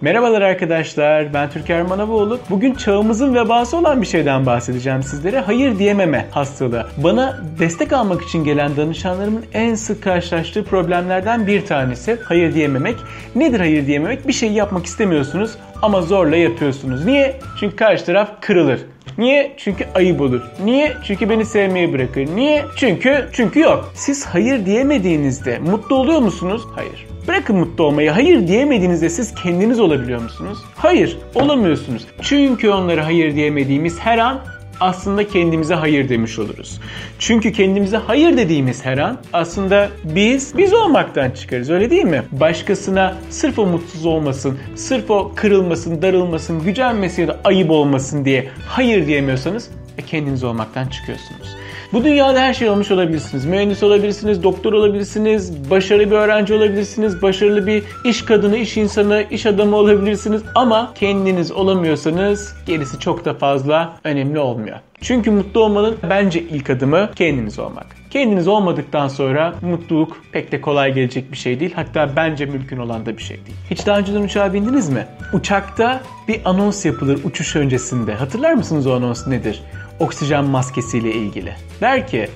Merhabalar arkadaşlar, ben Türker Manavoğlu. Bugün çağımızın vebası olan bir şeyden bahsedeceğim sizlere. Hayır diyememe hastalığı. Bana destek almak için gelen danışanlarımın en sık karşılaştığı problemlerden bir tanesi hayır diyememek. Nedir hayır diyememek? Bir şey yapmak istemiyorsunuz ama zorla yapıyorsunuz. Niye? Çünkü karşı taraf kırılır. Niye? Çünkü ayıp olur. Niye? Çünkü beni sevmeyi bırakır. Niye? Çünkü çünkü yok. Siz hayır diyemediğinizde mutlu oluyor musunuz? Hayır. Bırakın mutlu olmayı. Hayır diyemediğinizde siz kendiniz olabiliyor musunuz? Hayır, olamıyorsunuz. Çünkü onlara hayır diyemediğimiz her an aslında kendimize hayır demiş oluruz. Çünkü kendimize hayır dediğimiz her an aslında biz biz olmaktan çıkarız öyle değil mi? Başkasına sırf o mutsuz olmasın, sırf o kırılmasın, darılmasın, gücenmesin ya da ayıp olmasın diye hayır diyemiyorsanız e, kendiniz olmaktan çıkıyorsunuz. Bu dünyada her şey olmuş olabilirsiniz. Mühendis olabilirsiniz, doktor olabilirsiniz, başarılı bir öğrenci olabilirsiniz, başarılı bir iş kadını, iş insanı, iş adamı olabilirsiniz. Ama kendiniz olamıyorsanız gerisi çok da fazla önemli olmuyor. Çünkü mutlu olmanın bence ilk adımı kendiniz olmak. Kendiniz olmadıktan sonra mutluluk pek de kolay gelecek bir şey değil. Hatta bence mümkün olan da bir şey değil. Hiç daha önceden uçağa bindiniz mi? Uçakta bir anons yapılır uçuş öncesinde. Hatırlar mısınız o anons nedir? Oksijen maskesiyle ilgili. Der ki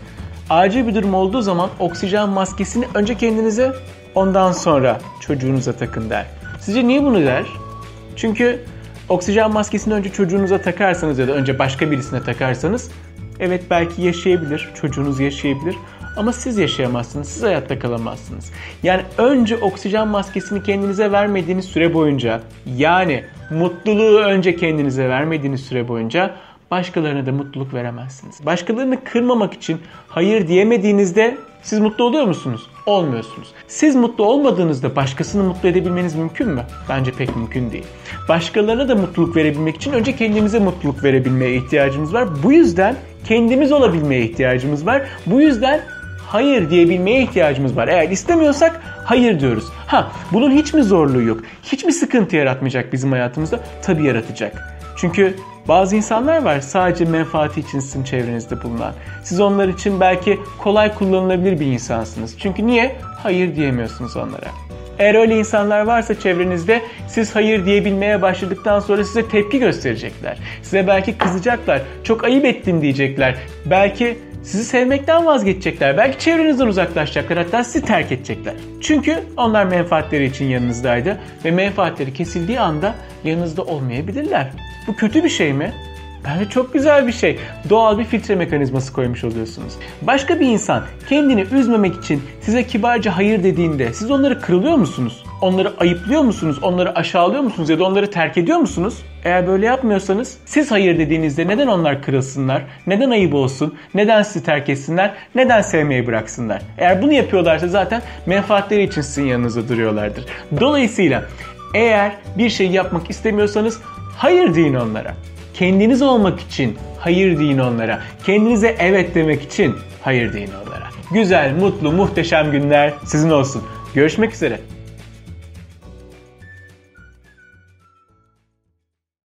acil bir durum olduğu zaman oksijen maskesini önce kendinize ondan sonra çocuğunuza takın der. Sizce niye bunu der? Çünkü oksijen maskesini önce çocuğunuza takarsanız ya da önce başka birisine takarsanız evet belki yaşayabilir, çocuğunuz yaşayabilir ama siz yaşayamazsınız, siz hayatta kalamazsınız. Yani önce oksijen maskesini kendinize vermediğiniz süre boyunca yani mutluluğu önce kendinize vermediğiniz süre boyunca başkalarına da mutluluk veremezsiniz. Başkalarını kırmamak için hayır diyemediğinizde siz mutlu oluyor musunuz? Olmuyorsunuz. Siz mutlu olmadığınızda başkasını mutlu edebilmeniz mümkün mü? Bence pek mümkün değil. Başkalarına da mutluluk verebilmek için önce kendimize mutluluk verebilmeye ihtiyacımız var. Bu yüzden kendimiz olabilmeye ihtiyacımız var. Bu yüzden hayır diyebilmeye ihtiyacımız var. Eğer istemiyorsak hayır diyoruz. Ha bunun hiç mi zorluğu yok? Hiç mi sıkıntı yaratmayacak bizim hayatımızda? Tabii yaratacak. Çünkü bazı insanlar var sadece menfaati için sizin çevrenizde bulunan. Siz onlar için belki kolay kullanılabilir bir insansınız. Çünkü niye? Hayır diyemiyorsunuz onlara. Eğer öyle insanlar varsa çevrenizde siz hayır diyebilmeye başladıktan sonra size tepki gösterecekler. Size belki kızacaklar. Çok ayıp ettin diyecekler. Belki sizi sevmekten vazgeçecekler. Belki çevrenizden uzaklaşacaklar hatta sizi terk edecekler. Çünkü onlar menfaatleri için yanınızdaydı ve menfaatleri kesildiği anda yanınızda olmayabilirler. Bu kötü bir şey mi? Bence çok güzel bir şey. Doğal bir filtre mekanizması koymuş oluyorsunuz. Başka bir insan kendini üzmemek için size kibarca hayır dediğinde siz onları kırılıyor musunuz? Onları ayıplıyor musunuz? Onları aşağılıyor musunuz? Ya da onları terk ediyor musunuz? Eğer böyle yapmıyorsanız siz hayır dediğinizde neden onlar kırılsınlar? Neden ayıp olsun? Neden sizi terk etsinler? Neden sevmeyi bıraksınlar? Eğer bunu yapıyorlarsa zaten menfaatleri için sizin yanınızda duruyorlardır. Dolayısıyla eğer bir şey yapmak istemiyorsanız hayır deyin onlara. Kendiniz olmak için hayır deyin onlara. Kendinize evet demek için hayır deyin onlara. Güzel, mutlu, muhteşem günler sizin olsun. Görüşmek üzere.